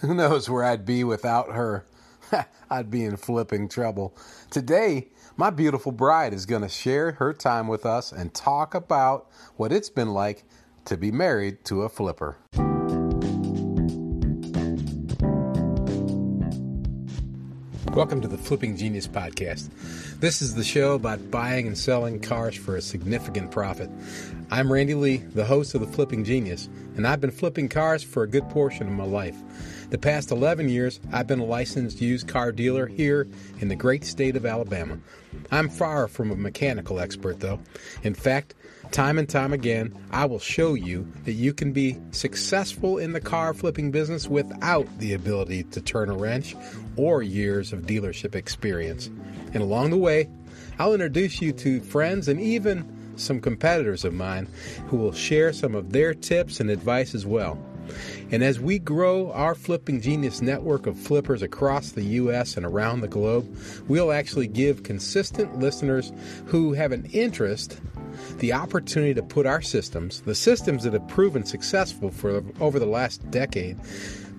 Who knows where I'd be without her? I'd be in flipping trouble. Today, my beautiful bride is going to share her time with us and talk about what it's been like to be married to a flipper. Welcome to the Flipping Genius Podcast. This is the show about buying and selling cars for a significant profit. I'm Randy Lee, the host of the Flipping Genius, and I've been flipping cars for a good portion of my life. The past 11 years, I've been a licensed used car dealer here in the great state of Alabama. I'm far from a mechanical expert, though. In fact, time and time again, I will show you that you can be successful in the car flipping business without the ability to turn a wrench or years of dealership experience. And along the way, I'll introduce you to friends and even some competitors of mine who will share some of their tips and advice as well. And as we grow our Flipping Genius network of flippers across the U.S. and around the globe, we'll actually give consistent listeners who have an interest the opportunity to put our systems, the systems that have proven successful for over the last decade,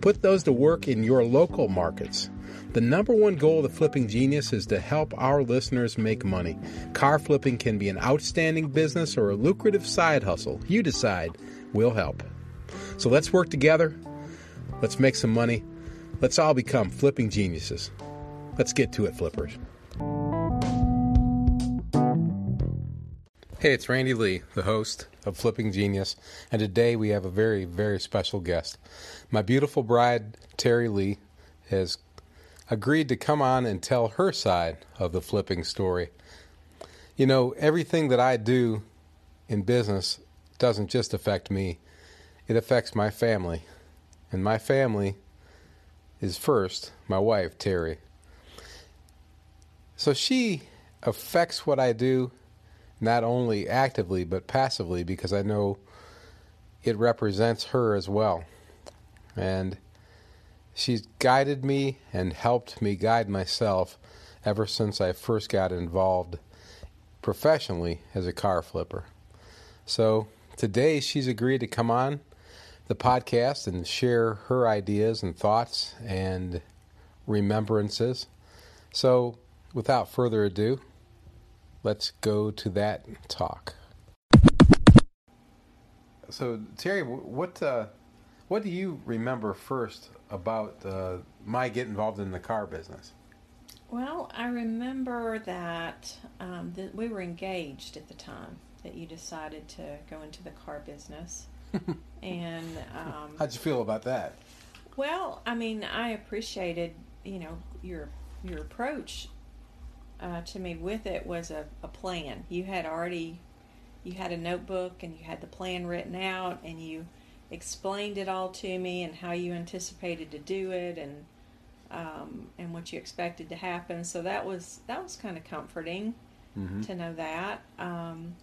put those to work in your local markets. The number one goal of Flipping Genius is to help our listeners make money. Car flipping can be an outstanding business or a lucrative side hustle. You decide. We'll help. So let's work together. Let's make some money. Let's all become flipping geniuses. Let's get to it, flippers. Hey, it's Randy Lee, the host of Flipping Genius, and today we have a very, very special guest. My beautiful bride, Terry Lee, has agreed to come on and tell her side of the flipping story. You know, everything that I do in business doesn't just affect me, it affects my family. And my family is first my wife, Terry. So she affects what I do not only actively but passively because I know it represents her as well. And she's guided me and helped me guide myself ever since I first got involved professionally as a car flipper. So today she's agreed to come on the podcast and share her ideas and thoughts and remembrances. So without further ado, let's go to that talk. So Terry, what uh, what do you remember first about uh, my get involved in the car business? Well, I remember that, um, that we were engaged at the time that you decided to go into the car business. and um, how'd you feel about that? Well, I mean, I appreciated you know your your approach uh, to me with it was a, a plan. You had already you had a notebook and you had the plan written out and you explained it all to me and how you anticipated to do it and um, and what you expected to happen. So that was that was kind of comforting mm-hmm. to know that. Um,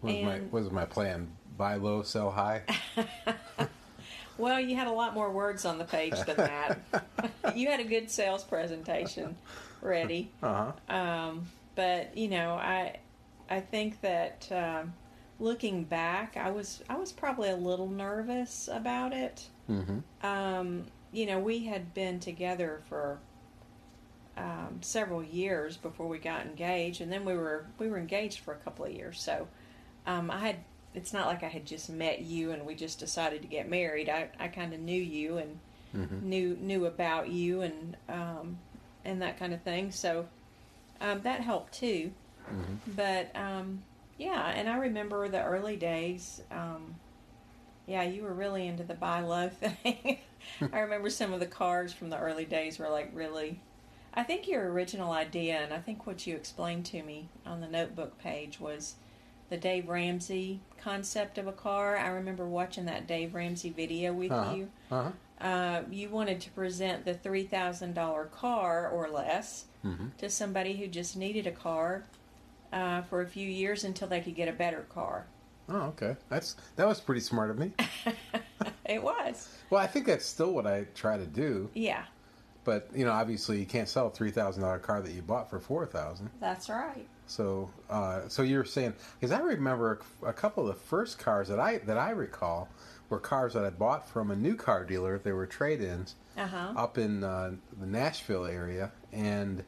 what was, my, what was my plan? Buy low, sell high. well, you had a lot more words on the page than that. you had a good sales presentation ready. Uh-huh. Um, but you know, I I think that um, looking back, I was I was probably a little nervous about it. Mm-hmm. Um, you know, we had been together for um, several years before we got engaged, and then we were we were engaged for a couple of years. So um, I had it's not like I had just met you and we just decided to get married. I, I kind of knew you and mm-hmm. knew knew about you and um, and that kind of thing. So um, that helped too. Mm-hmm. But um, yeah, and I remember the early days. Um, yeah, you were really into the buy low thing. I remember some of the cars from the early days were like really. I think your original idea, and I think what you explained to me on the notebook page was the Dave Ramsey concept of a car. I remember watching that Dave Ramsey video with uh-huh. you. Uh-huh. Uh, you wanted to present the three thousand dollar car or less mm-hmm. to somebody who just needed a car uh, for a few years until they could get a better car. Oh, okay. That's that was pretty smart of me. it was. Well, I think that's still what I try to do. Yeah. But you know, obviously, you can't sell a three thousand dollar car that you bought for four thousand. That's right. So, uh, so you're saying because I remember a, a, couple of the first cars that I that I recall were cars that I bought from a new car dealer. They were trade-ins Uh-huh. up in uh, the Nashville area, and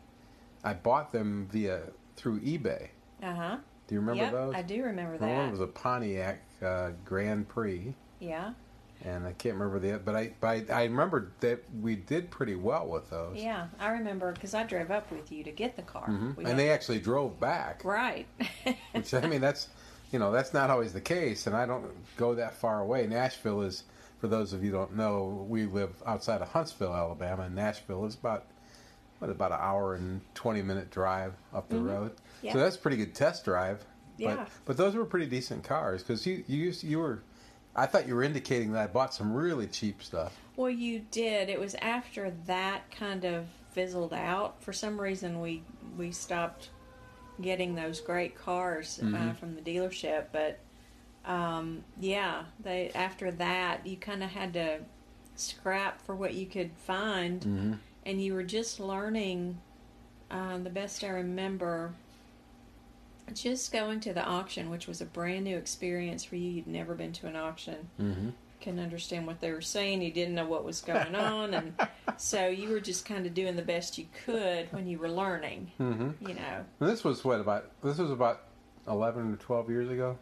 I bought them via through eBay. Uh-huh. Do you remember yep, those? I do remember Well, One was a Pontiac uh, Grand Prix, yeah. And I can't remember the. But I, but I, I remember that we did pretty well with those. Yeah, I remember because I drove up with you to get the car. Mhm. And they actually drove back. right. Which I mean, that's you know that's not always the case, and I don't go that far away. Nashville is, for those of you who don't know, we live outside of Huntsville, Alabama, and Nashville is about what about an hour and twenty minute drive up the road. Yeah. So that's a pretty good test drive. Yeah. But, but those were pretty decent cars because you you used, you were. I thought you were indicating that I bought some really cheap stuff. well, you did. It was after that kind of fizzled out. For some reason, we we stopped getting those great cars uh, Mm-hmm. from the dealership. But um, yeah, they after that, you kind of had to scrap for what you could find, Mm-hmm. and you were just learning. Um, the best I remember, just going to the auction, which was a brand new experience for you. You'd never been to an auction. Mm-hmm. Couldn't understand what they were saying. You didn't know what was going on, and so you were just kind of doing the best you could when you were learning. Mm-hmm. You know, And this was what about this was about eleven or twelve years ago.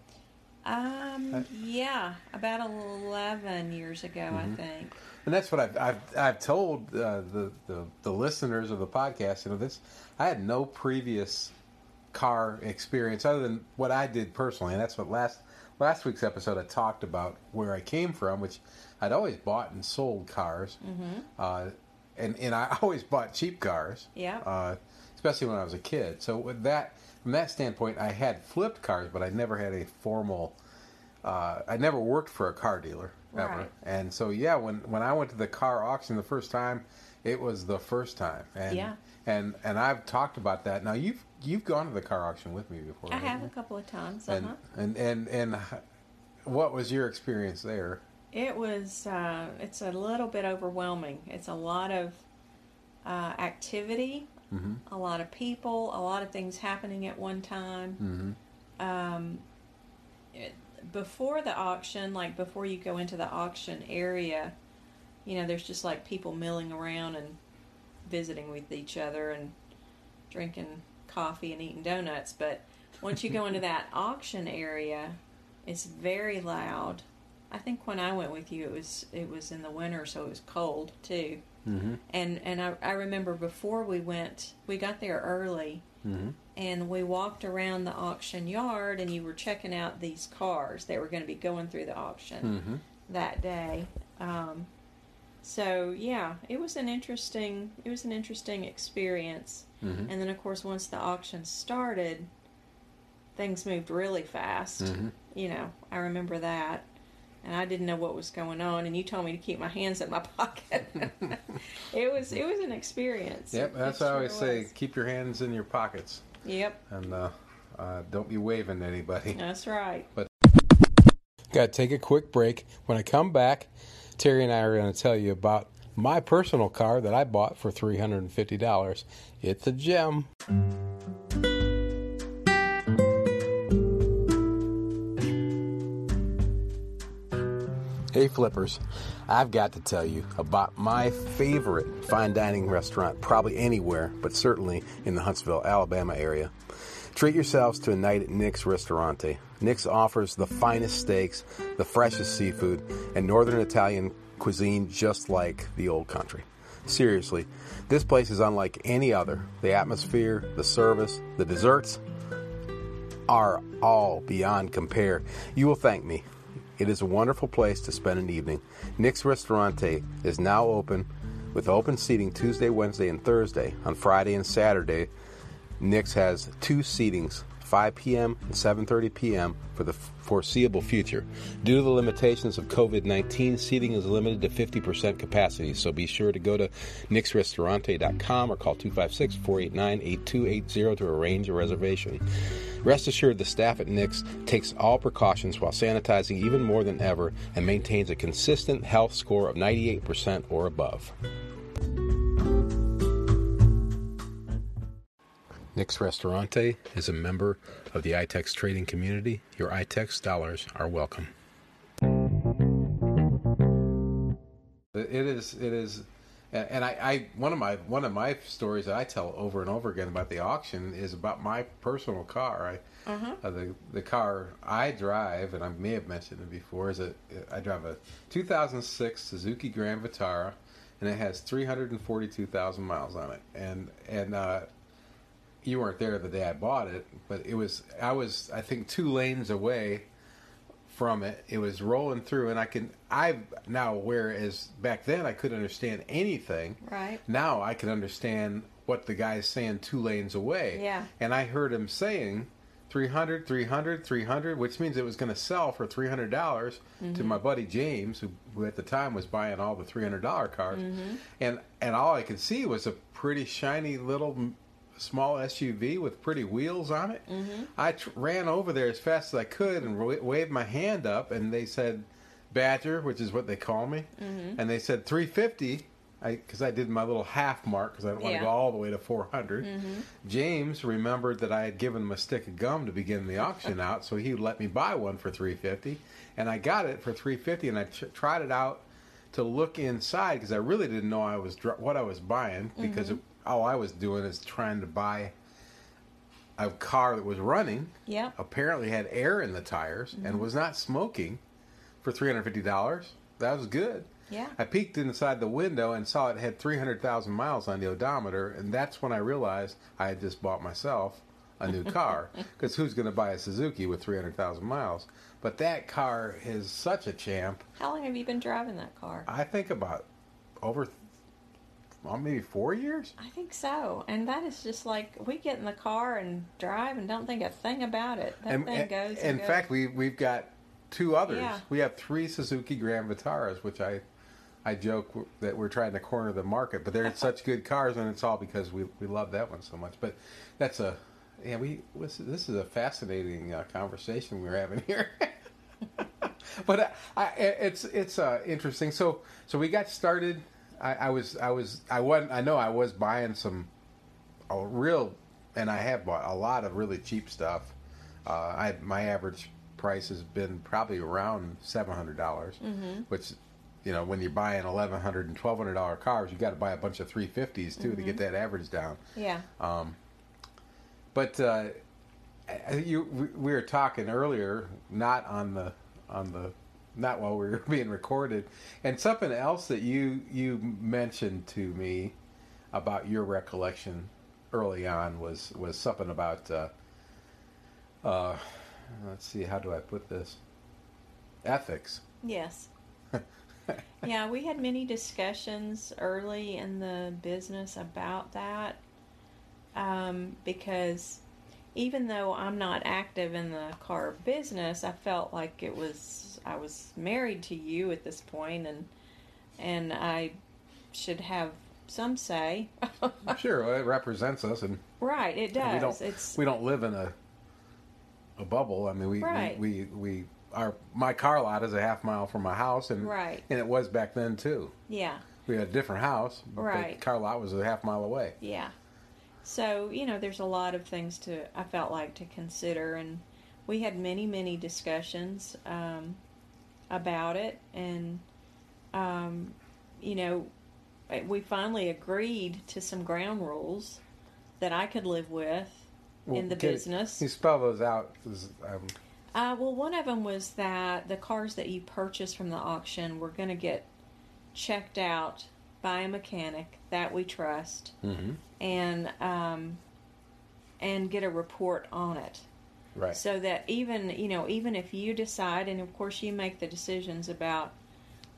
um, yeah, about eleven years ago, I think. And that's what I've I've, I've told uh, the, the the listeners of the podcast. You know, this I had no previous car experience other than what I did personally, and that's what last last week's episode I talked about where I came from, which I'd always bought and sold cars, uh, and and I always bought cheap cars, Yeah. uh, especially when I was a kid. So with that from that standpoint, I had flipped cars, but I never had a formal. Uh, I never worked for a car dealer ever, Right. and so yeah, when when I went to the car auction the first time, it was the first time, and Yeah. and and I've talked about that. Now you've you've gone to the car auction with me before, I have a couple of times. and, Uh-huh. and and and what was your experience there? It was. Uh, it's a little bit overwhelming. It's a lot of uh, activity, Mm-hmm. a lot of people, a lot of things happening at one time. Mm-hmm. Um, it, before the auction, like before you go into the auction area, you know, there's just like people milling around and visiting with each other and drinking coffee and eating donuts. But once you go into that auction area, it's very loud. I think when I went with you, it was it was in the winter, so it was cold too. Mm-hmm. And and I, I remember before we went, we got there early, Mm-hmm. and we walked around the auction yard, and you were checking out these cars that were going to be going through the auction Mm-hmm. that day. Um, so yeah, it was an interesting it was an interesting experience. Mm-hmm. And then of course once the auction started, things moved really fast. Mm-hmm. You know, I remember that. And I didn't know what was going on and you told me to keep my hands in my pocket. it was it was an experience. Yep, that's what I always say. Keep your hands in your pockets, Yep, and uh, uh, don't be waving to anybody. that's right. But Got to take a quick break. When I come back, Terry and I are going to tell you about my personal car that I bought for $350. It's a gem. Hey Flippers, I've got to tell you about my favorite fine dining restaurant, probably anywhere, but certainly in the Huntsville, Alabama area. Treat yourselves to a night at Nick's Ristorante. Nick's offers the finest steaks, the freshest seafood, and northern Italian cuisine just like the old country. Seriously, this place is unlike any other. The atmosphere, the service, the desserts are all beyond compare. You will thank me. It is a wonderful place to spend an evening. Nick's Ristorante is now open with open seating Tuesday, Wednesday, and Thursday. On Friday and Saturday, Nick's has two seatings, 5 p.m. and 7:30 p.m. for the foreseeable future. Due to the limitations of COVID-19, seating is limited to 50% capacity, so be sure to go to nicksristorante.com or call 256-489-8280 to arrange a reservation. Rest assured the staff at Nick's takes all precautions while sanitizing even more than ever and maintains a consistent health score of 98% or above. Nick's Ristorante is a member of the iTex trading community. Your iTex dollars are welcome. It is. It is. and, and I, I one of my one of my stories that I tell over and over again about the auction is about my personal car. I Uh-huh. uh, the the car I drive, and I may have mentioned it before, is a I drive a 2006 Suzuki Grand Vitara, and it has 342,000 miles on it. And and uh, you weren't there the day I bought it, but it was I was I think two lanes away from it. It was rolling through, and I can I now whereas back then I couldn't understand anything. Right. Now I can understand what the guy's saying two lanes away. Yeah. And I heard him saying 300, 300, 300, which means it was going to sell for $300 to mm-hmm. my buddy James, who, who at the time was buying all the $300 cars. Mm-hmm. And and all I could see was a pretty shiny little small SUV with pretty wheels on it. Mm-hmm. I tr- ran over there as fast as I could and wa- waved my hand up, and they said Badger, which is what they call me, mm-hmm. and they said 350. Because I, did my little half mark because I don't want to Yeah. go all the way to 400. Mm-hmm. James remembered that I had given him a stick of gum to begin the auction out, so he let me buy one for 350, and I got it for 350, and I tr- tried it out to look inside because I really didn't know I was dr- what I was buying because it, all I was doing is trying to buy a car that was running, Yeah. apparently had air in the tires, and mm-hmm. was not smoking for three hundred fifty dollars. That was good. Yeah. I peeked inside the window and saw it had three hundred thousand miles on the odometer, and that's when I realized I had just bought myself a new car. Because who's going to buy a Suzuki with three hundred thousand miles? But that car is such a champ. How long have you been driving that car? I think about over, well, maybe four years. I think so. And that is just like we get in the car and drive and don't think a thing about it. That and, thing and- goes. in goes. fact, we we've got two others. Yeah. We have three Suzuki Grand Vitaras, which I I joke that we're trying to corner the market, but they're such good cars, and it's all because we we love that one so much. But that's a yeah. We this is- this is a fascinating uh, conversation we're having here. but I, I, it's it's uh, interesting. So so we got started. I, I was I was I wasn't I know I was buying some a real, and I have bought a lot of really cheap stuff. Uh, I my average price has been probably around seven hundred dollars, which you know when you're buying eleven hundred and twelve hundred dollar cars, you got to buy a bunch of three fifties too to get that average down. yeah. Um, But uh, you we- we were talking earlier, not on the on the not while we were being recorded, and something else that you you mentioned to me about your recollection early on was was something about uh, uh, let's see how do I put this ethics. Yes. yeah, we had many discussions early in the business about that um, because even though I'm not active in the car business, I felt like it was I was married to you at this point, and and I should have some say. Sure, well, it represents us, and right, it we does. don't It's we don't live in a a bubble. I mean, we Right. we, we we our my car lot is a half mile from my house, and Right. and it was back then too. yeah. We had a different house, Right. the car lot was a half mile away. Yeah. So, you know, there's a lot of things to, I felt like, to consider. And we had many, many discussions um, about it. And, um, you know, we finally agreed to some ground rules that I could live with in the business. You spell those out? um, Uh, well, one of them was that the cars that you purchased from the auction were going to get checked out by a mechanic that we trust, Mhm. and um, and get a report on it, right. so that even you know even if you decide, and of course you make the decisions about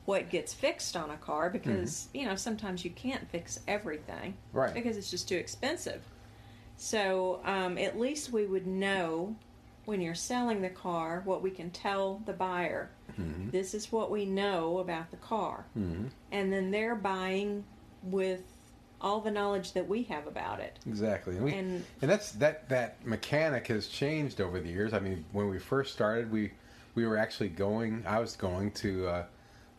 what gets fixed on a car because you know sometimes you can't fix everything Right. because it's just too expensive. So um, at least we would know when you're selling the car what we can tell the buyer. This is what we know about the car, Mhm. and then they're buying with all the knowledge that we have about it. Exactly, and, we, And- and that's that that mechanic has changed over the years. I mean, when we first started, we we were actually going. I was going to uh,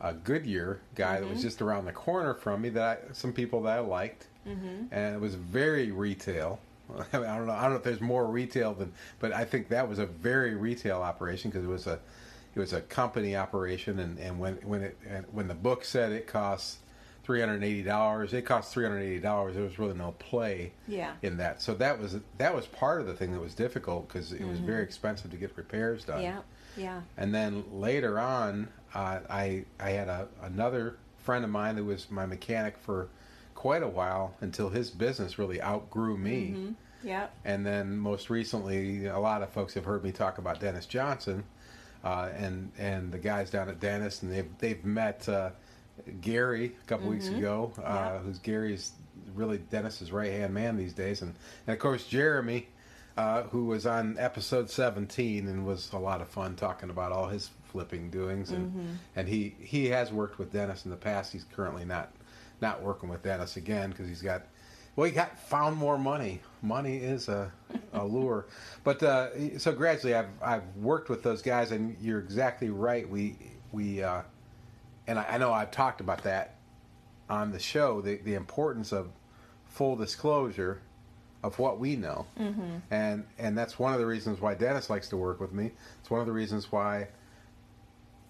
a Goodyear guy that was just around the corner from me. That I, some people that I liked, and it was very retail. I, mean, I don't know. I don't know if there's more retail than, but I think that was a very retail operation because it was a it was a company operation, and, and when when it and when the book said it costs three hundred eighty dollars. It cost three hundred eighty dollars. There was really no play Yeah. in that. So that was that was part of the thing that was difficult because it was very expensive to get repairs done. Yeah. Yeah. And then later on, uh, I I had a another friend of mine that was my mechanic for quite a while until his business really outgrew me. Yep. And then most recently, a lot of folks have heard me talk about Dennis Johnson, uh, and and the guys down at Dennis, and they've they've met uh, Gary a couple weeks ago, uh, Yeah. who's Gary's really Dennis's right hand man these days, and and of course Jeremy. Uh, who was on episode 17 and was a lot of fun talking about all his flipping doings and and he he has worked with Dennis in the past he's currently not not working with Dennis again because he's got well, he got found more money. Money is a, a lure, but uh, so gradually, I've I've worked with those guys, and you're exactly right. We we uh, and I, I know I've talked about that on the show. The the importance of full disclosure of what we know, mm-hmm. and and that's one of the reasons why Dennis likes to work with me. It's one of the reasons why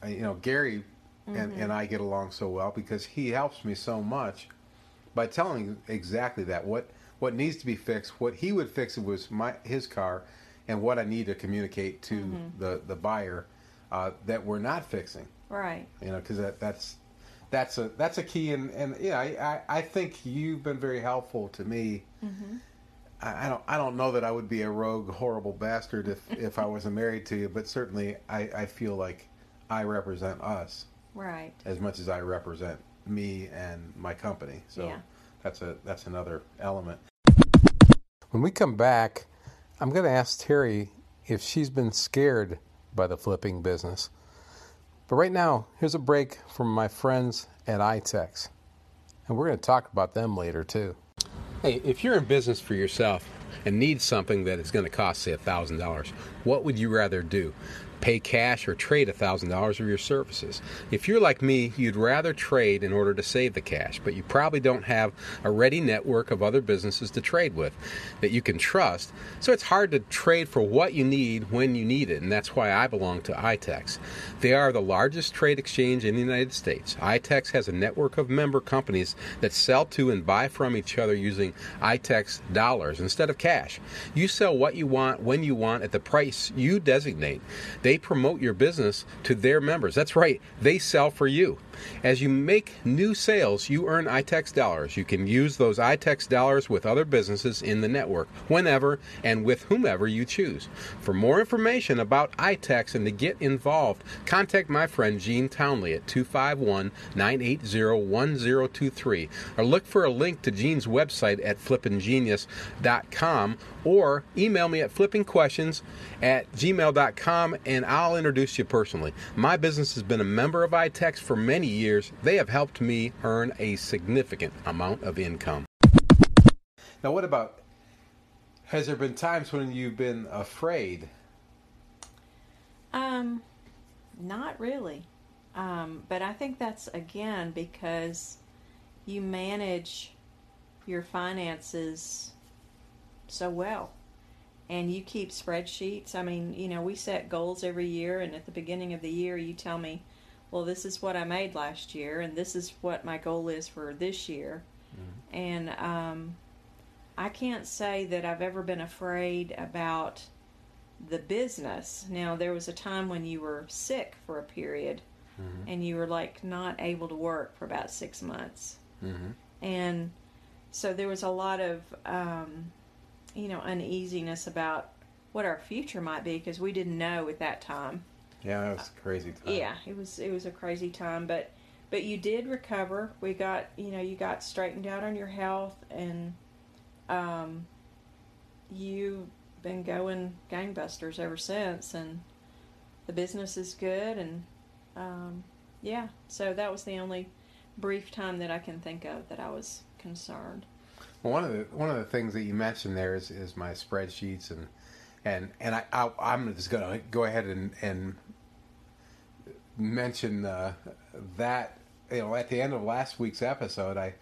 you know Gary and, and I get along so well because he helps me so much by telling me exactly that what what needs to be fixed, what he would fix it was my his car, and what I need to communicate to the the buyer uh, that we're not fixing. Right. You know, because that that's that's a that's a key, and and yeah, I, I I think you've been very helpful to me. Mm-hmm. I, I don't I don't know that I would be a rogue, horrible bastard if if I wasn't married to you, but certainly I I feel like I represent us Right. as much as I represent me and my company. So Yeah. that's a that's another element. When we come back, I'm going to ask Terry if she's been scared by the flipping business. But right now, here's a break from my friends at iTex. And we're going to talk about them later too. Hey, if you're in business for yourself and need something that is going to cost say $1,000, what would you rather do? Pay cash or trade $1,000 of your services? If you're like me, you'd rather trade in order to save the cash, but you probably don't have a ready network of other businesses to trade with that you can trust. So it's hard to trade for what you need when you need it, and that's why I belong to iTex. They are the largest trade exchange in the United States. iTex has a network of member companies that sell to and buy from each other using iTex dollars instead of cash. You sell what you want when you want at the price you designate. They promote your business to their members. That's right, they sell for you. As you make new sales, you earn iTex dollars. You can use those iTex dollars with other businesses in the network whenever and with whomever you choose. For more information about iTex and to get involved, contact my friend Gene Townley at 251 980 1023 or look for a link to Gene's website at flippinggenius.com or email me at flippingquestions at gmail.com and I'll introduce you personally. My business has been a member of iTex for many years. They have helped me earn a significant amount of income. Now, what about has there been times when you've been afraid? Um, not really. Um, but I think that's again because you manage your finances so well and you keep spreadsheets. I mean, you know, we set goals every year, and at the beginning of the year, you tell me, well, this is what I made last year, and this is what my goal is for this year. And um, I can't say that I've ever been afraid about the business. Now, there was a time when you were sick for a period and you were like not able to work for about six months. Mm-hmm. And so there was a lot of, um, you know, uneasiness about what our future might be because we didn't know at that time. Yeah, that was a crazy time. Yeah, it was it was a crazy time, but but you did recover. We got you know you got straightened out on your health, and um, you've been going gangbusters ever since, and the business is good, and um, yeah. So that was the only brief time that I can think of that I was concerned. Well, one of the one of the things that you mentioned there is, is my spreadsheets and and and I, I I'm just going to go ahead and and mention uh, that you know at the end of last week's episode I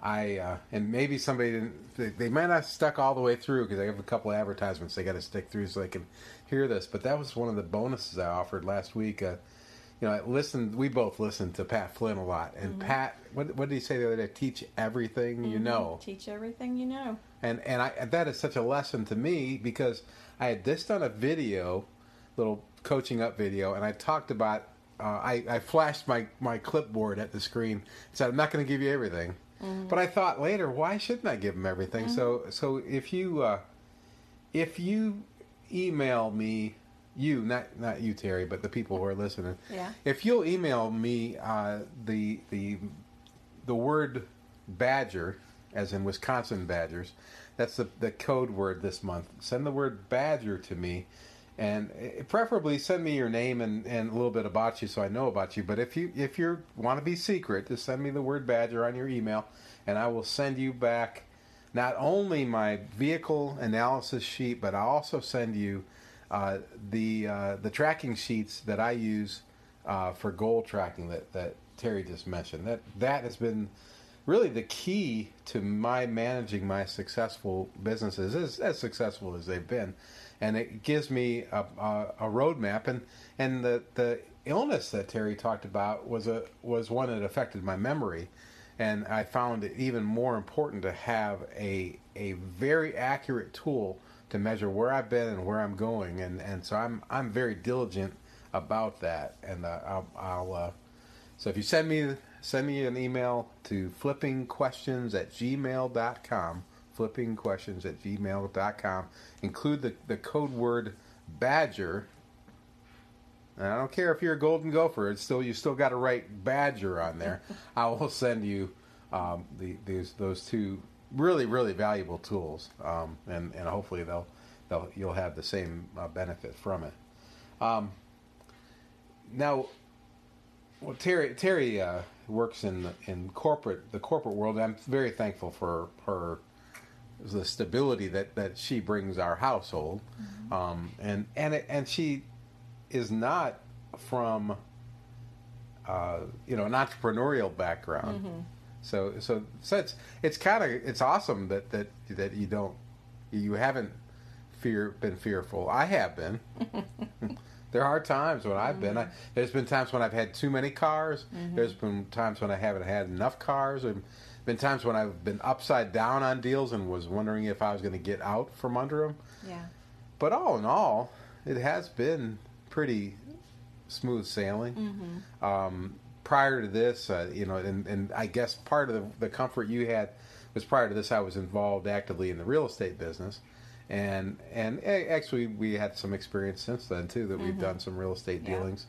I uh, and maybe somebody didn't they, they might not have stuck all the way through because I have a couple of advertisements they got to stick through so they can hear this but that was one of the bonuses I offered last week. Uh, you know, I listened. We both listened to Pat Flynn a lot, and Mm-hmm. Pat, what, what did he say the other day? Teach everything you know, Teach everything you know. and and I that is such a lesson to me because I had just done a video, little coaching up video, and I talked about. Uh, I, I flashed my, my clipboard at the screen and said, I'm not going to give you everything. But I thought later, why shouldn't I give them everything? So so if you uh, if you email me, you not not you Terry, but the people who are listening, Yeah. if you'll email me uh, the the the word badger, as in Wisconsin badgers, that's the the code word this month. Send the word badger to me. And eh, preferably send me your name and, and a little bit about you so I know about you. But if you if you want to be secret, just send me the word badger on your email, and I will send you back not only my vehicle analysis sheet, but I'll also send you uh, the uh, the tracking sheets that I use uh, for goal tracking that, that Terry just mentioned. That that has been really the key to my managing my successful businesses, as, as successful as they've been, and it gives me a, a, a roadmap. And and the the illness that Terry talked about was a was one that affected my memory. And I found it even more important to have a a very accurate tool to measure where I've been and where I'm going, and and so I'm I'm very diligent about that, and uh, I'll, I'll uh, so if you send me send me an email to flippingquestions at gmail.com flippingquestions at gmail.com include the, the code word badger and I don't care if you're a golden gopher. It's still you still got to write badger on there. I will send you um, the these those two really really valuable tools, um, and and hopefully they'll they'll you'll have the same uh, benefit from it. Um, now, well, Terry Terry uh, works in in corporate the corporate world. I'm very thankful for her the stability that, that she brings our household, um, and and it, and she is not from uh, you know an entrepreneurial background. So so so it's it's kind of it's awesome that that that you don't you haven't fear been fearful. I have been. there are times when I've been. I, there's been times when I've had too many cars. There's been times when I haven't had enough cars. There's been times when I've been upside down on deals and was wondering if I was going to get out from under them. Yeah. But all in all, it has been pretty smooth sailing. Um, prior to this, uh, you know, and, and I guess part of the, the comfort you had was prior to this, I was involved actively in the real estate business. And and actually, we had some experience since then too that we've done some real estate Yeah. dealings.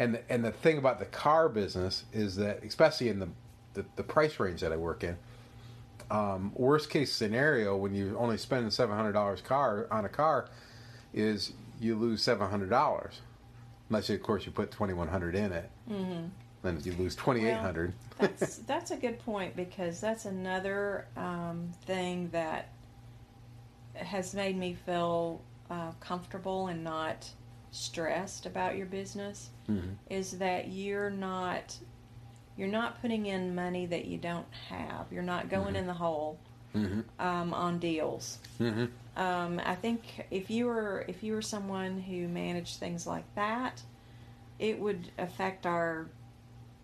And the, and the thing about the car business is that, especially in the the, the price range that I work in, um, worst case scenario when you're only spending seven hundred dollars car on a car is you lose seven hundred dollars, unless you, of course you put twenty one hundred in it. Mm-hmm. Then you lose twenty eight hundred. That's that's a good point because that's another um, thing that has made me feel uh, comfortable and not stressed about your business. Is that you're not you're not putting in money that you don't have. You're not going in the hole um, on deals. mm-hmm. Um, I think if you were if you were someone who managed things like that, it would affect our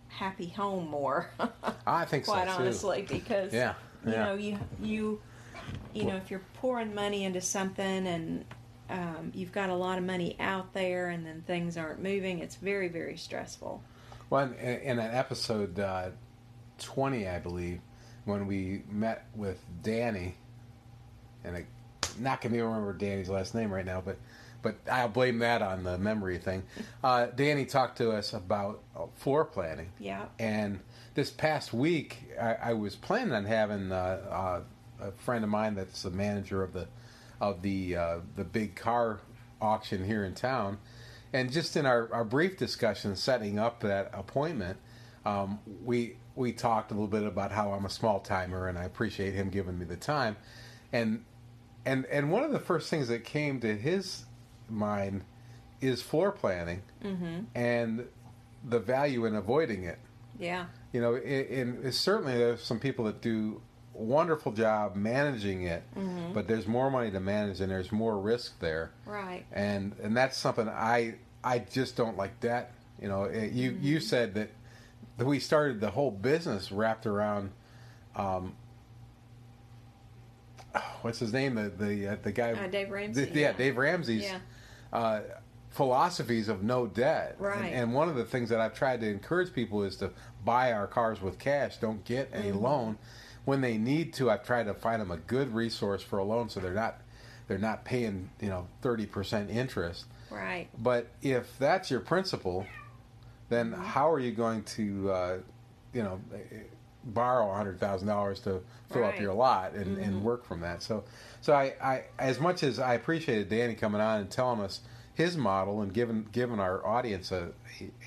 happy home more. I think so quite too. honestly, because Yeah, you know you you you know if you're pouring money into something and um, you've got a lot of money out there and then things aren't moving, it's very very stressful. Well, in, in an episode uh, 20, I believe, when we met with Danny, and I not gonna be remember Danny's last name right now, but but I'll blame that on the memory thing. Uh, Danny talked to us about uh, floor planning, Yeah. and this past week I, I was planning on having uh, uh, a friend of mine that's the manager of the of the uh, the big car auction here in town, and just in our, our brief discussion setting up that appointment, um, we we talked a little bit about how I'm a small timer and I appreciate him giving me the time, and and and one of the first things that came to his mind is floor planning and the value in avoiding it. Yeah. you know, and certainly there's some people that do wonderful job managing it, but there's more money to manage and there's more risk there, Right. and and that's something I I just don't like that You know, it, you mm-hmm. you said that, that we started the whole business wrapped around. Um, what's his name? The the uh, the guy. Uh, Dave Ramsey. The, yeah, yeah, Dave Ramsey's. Yeah. Uh, philosophies of no debt. Right. And, and, one of the things that I've tried to encourage people is to buy our cars with cash. Don't get a mm-hmm. loan. When they need to, I've tried to find them a good resource for a loan so they're not they're not paying you know thirty percent interest. Right. But if that's your principle, then mm-hmm. how are you going to uh, you know borrow hundred thousand dollars to fill right. up your lot and, mm-hmm. and work from that? So so I, I as much as I appreciated Danny coming on and telling us his model and giving giving our audience a,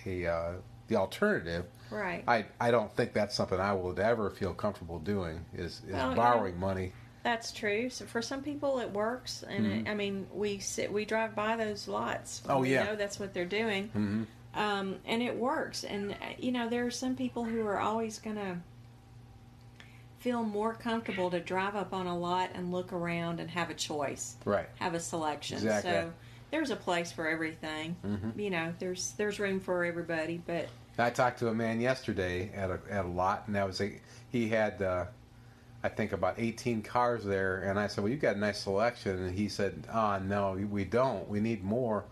a, a uh, the alternative. Right. I, I don't think that's something I would ever feel comfortable doing is, is well, borrowing yeah, money. That's true. So for some people it works, and mm-hmm. it, I mean we sit we drive by those lots. Oh we yeah. Know that's what they're doing. Mm-hmm. Um, and it works. And uh, you know there are some people who are always gonna feel more comfortable to drive up on a lot and look around and have a choice. Right. Have a selection. Exactly. So there's a place for everything. Mm-hmm. You know, there's there's room for everybody. But I talked to a man yesterday at a at a lot, and that was a he had. Uh, I think about 18 cars there, and I said, "Well, you've got a nice selection," and he said, "Ah, oh, no, we don't. We need more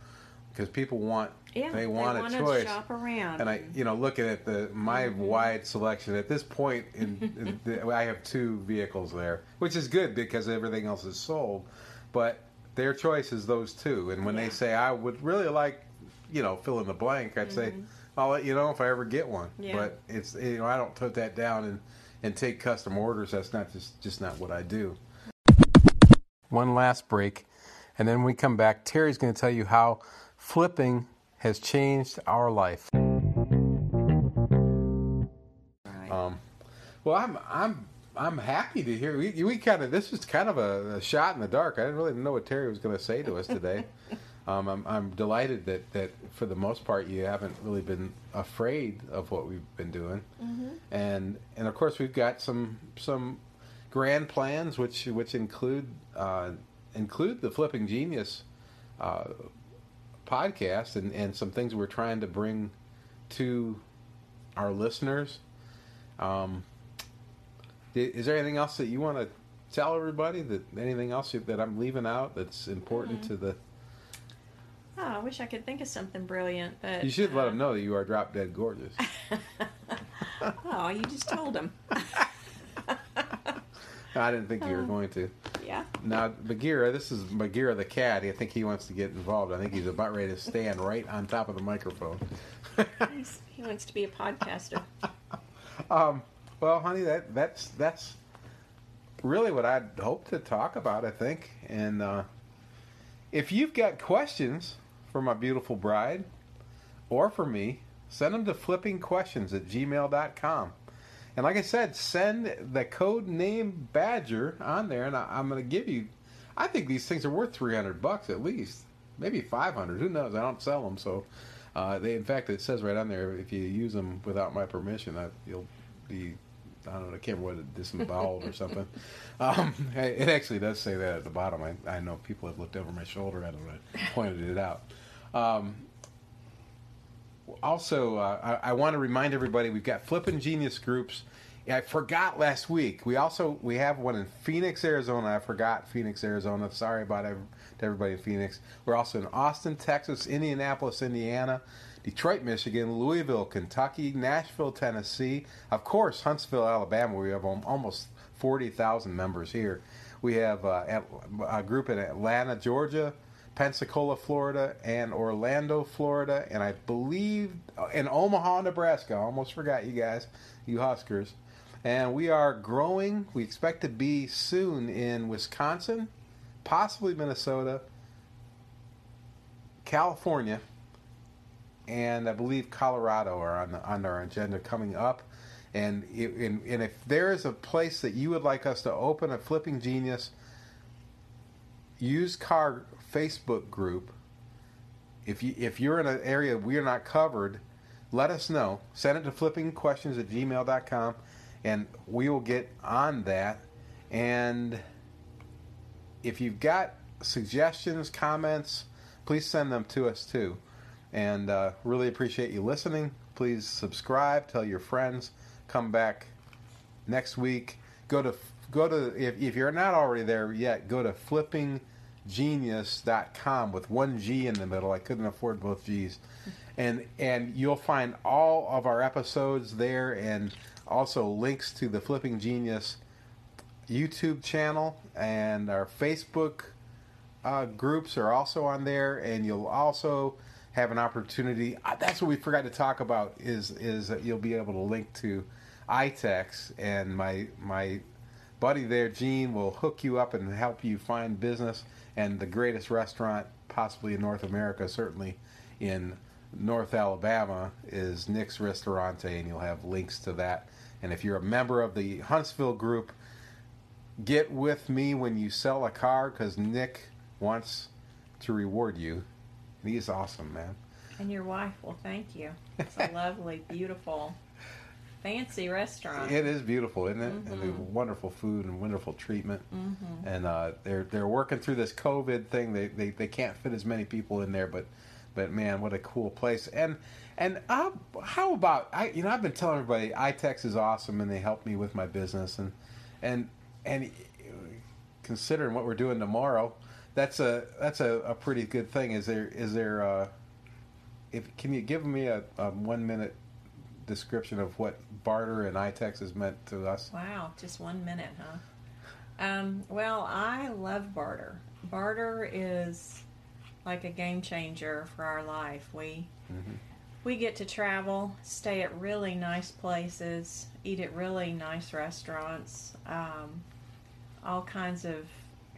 because people want yeah, they want they a choice." shop around, and I, you know, looking at the my mm-hmm. wide selection at this point, in, in the, I have two vehicles there, which is good because everything else is sold, but their choice is those two. And when yeah. they say, I would really like, you know, fill in the blank, I'd mm-hmm. say, I'll let you know if I ever get one. Yeah. But it's, you know, I don't put that down and, and take custom orders. That's not just, just not what I do. One last break. And then when we come back, Terry's going to tell you how flipping has changed our life. Right. Um, well, I'm I'm I'm happy to hear. We, we kind of this was kind of a, a, shot in the dark. I didn't really know what Terry was going to say to us today. um, I'm, I'm delighted that, that for the most part you haven't really been afraid of what we've been doing, mm-hmm. and and of course we've got some some grand plans which which include uh, include the Flipping Genius uh, podcast and and some things we're trying to bring to our listeners. Um, is there anything else that you want to tell everybody? That anything else that I'm leaving out that's important mm-hmm. to the? I wish I could think of something brilliant, but you should uh, let them know that you are drop dead gorgeous. oh, you just told them. I didn't think you were uh, going to. Yeah. Now, Bagheera, this is Bagheera the cat. I think he wants to get involved. I think he's about ready to stand right on top of the microphone. he wants to be a podcaster. um, well, honey, that that's that's really what I'd hope to talk about. I think, and uh, if you've got questions for my beautiful bride or for me, send them to flippingquestions at gmail.com. And like I said, send the code name Badger on there, and I, am going to give you. I think these things are worth 300 bucks at least, maybe 500. Who knows? I don't sell them, so uh, they. In fact, it says right on there if you use them without my permission, you'll be I don't know, I can't remember what disemboweled or something. Um, it actually does say that at the bottom. I, I know people have looked over my shoulder at it I pointed it out. Um, also, uh, I, I want to remind everybody we've got Flippin' Genius groups. I forgot last week. We also we have one in Phoenix, Arizona. I forgot Phoenix, Arizona. Sorry about every, everybody in Phoenix. We're also in Austin, Texas, Indianapolis, Indiana. Detroit, Michigan, Louisville, Kentucky, Nashville, Tennessee, of course, Huntsville, Alabama. We have almost 40,000 members here. We have uh, a group in Atlanta, Georgia, Pensacola, Florida, and Orlando, Florida, and I believe uh, in Omaha, Nebraska. I almost forgot you guys, you Huskers. And we are growing. We expect to be soon in Wisconsin, possibly Minnesota, California, and I believe Colorado are on the, on our agenda coming up. And, and, and if there is a place that you would like us to open a Flipping Genius used car Facebook group, if you if you're in an area we're not covered, let us know. Send it to flippingquestions at gmail.com and we will get on that. And if you've got suggestions, comments, please send them to us too. And uh, really appreciate you listening. Please subscribe, tell your friends, come back next week. Go to go to if, if you're not already there yet, go to flippinggenius.com with one G in the middle. I couldn't afford both G's. And and you'll find all of our episodes there and also links to the Flipping Genius YouTube channel and our Facebook uh, groups are also on there, and you'll also have an opportunity. That's what we forgot to talk about is is that you'll be able to link to iTex, and my my buddy there, Gene, will hook you up and help you find business and the greatest restaurant possibly in North America, certainly in North Alabama, is Nick's Ristorante, and you'll have links to that. And if you're a member of the Huntsville group, get with me when you sell a car because Nick wants to reward you. He's awesome, man. And your wife will thank you. It's a lovely, beautiful, fancy restaurant. It is beautiful, isn't it? Mm-hmm. And wonderful food and wonderful treatment. Mm-hmm. And uh, they're they're working through this COVID thing. They, they they can't fit as many people in there, but but man, what a cool place. And and uh, how about I? You know, I've been telling everybody iTex is awesome, and they help me with my business. And and and considering what we're doing tomorrow, that's a that's a, a pretty good thing. Is there is there uh, if can you give me a, a one minute description of what barter and iTex has meant to us? Wow, just one minute, huh? Um, well, I love barter. Barter is like a game changer for our life. We mm-hmm. we get to travel, stay at really nice places, eat at really nice restaurants, um, all kinds of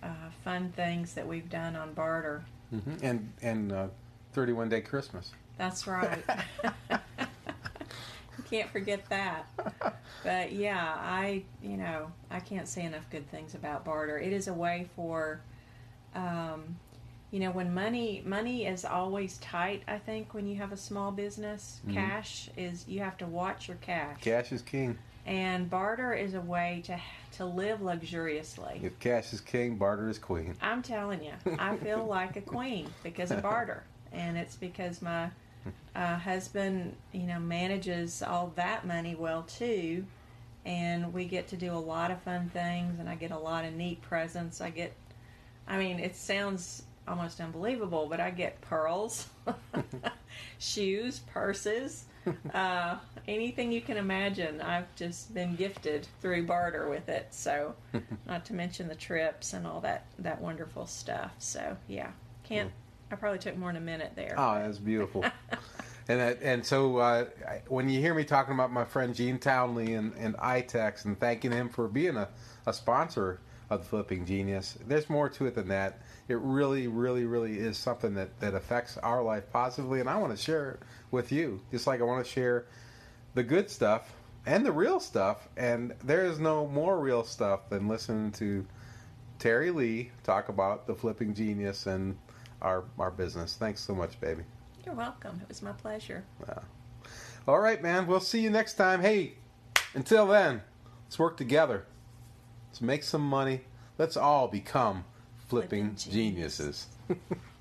uh, fun things that we've done on barter. Mm-hmm. And and uh, 31 day Christmas. That's right. you can't forget that. But yeah, I you know I can't say enough good things about barter. It is a way for, um, you know, when money money is always tight. I think when you have a small business, mm-hmm. cash is you have to watch your cash. Cash is king. And barter is a way to to live luxuriously. If cash is king, barter is queen. I'm telling you, I feel like a queen because of barter, and it's because my uh, husband, you know, manages all that money well too, and we get to do a lot of fun things, and I get a lot of neat presents. I get, I mean, it sounds almost unbelievable, but I get pearls, shoes, purses uh, anything you can imagine. I've just been gifted through barter with it. So, not to mention the trips and all that that wonderful stuff. So, yeah, can't. I probably took more than a minute there. Oh, that's beautiful. and that, and so uh, when you hear me talking about my friend Gene Townley and, and iTex and thanking him for being a, a sponsor of the Flipping Genius, there's more to it than that. It really, really, really is something that, that affects our life positively, and I want to share it with you. Just like I want to share the good stuff and the real stuff. And there is no more real stuff than listening to Terry Lee talk about the flipping genius and our our business. Thanks so much, baby. You're welcome. It was my pleasure. Yeah. All right, man. We'll see you next time. Hey, until then, let's work together. Let's make some money. Let's all become flipping, flipping geniuses.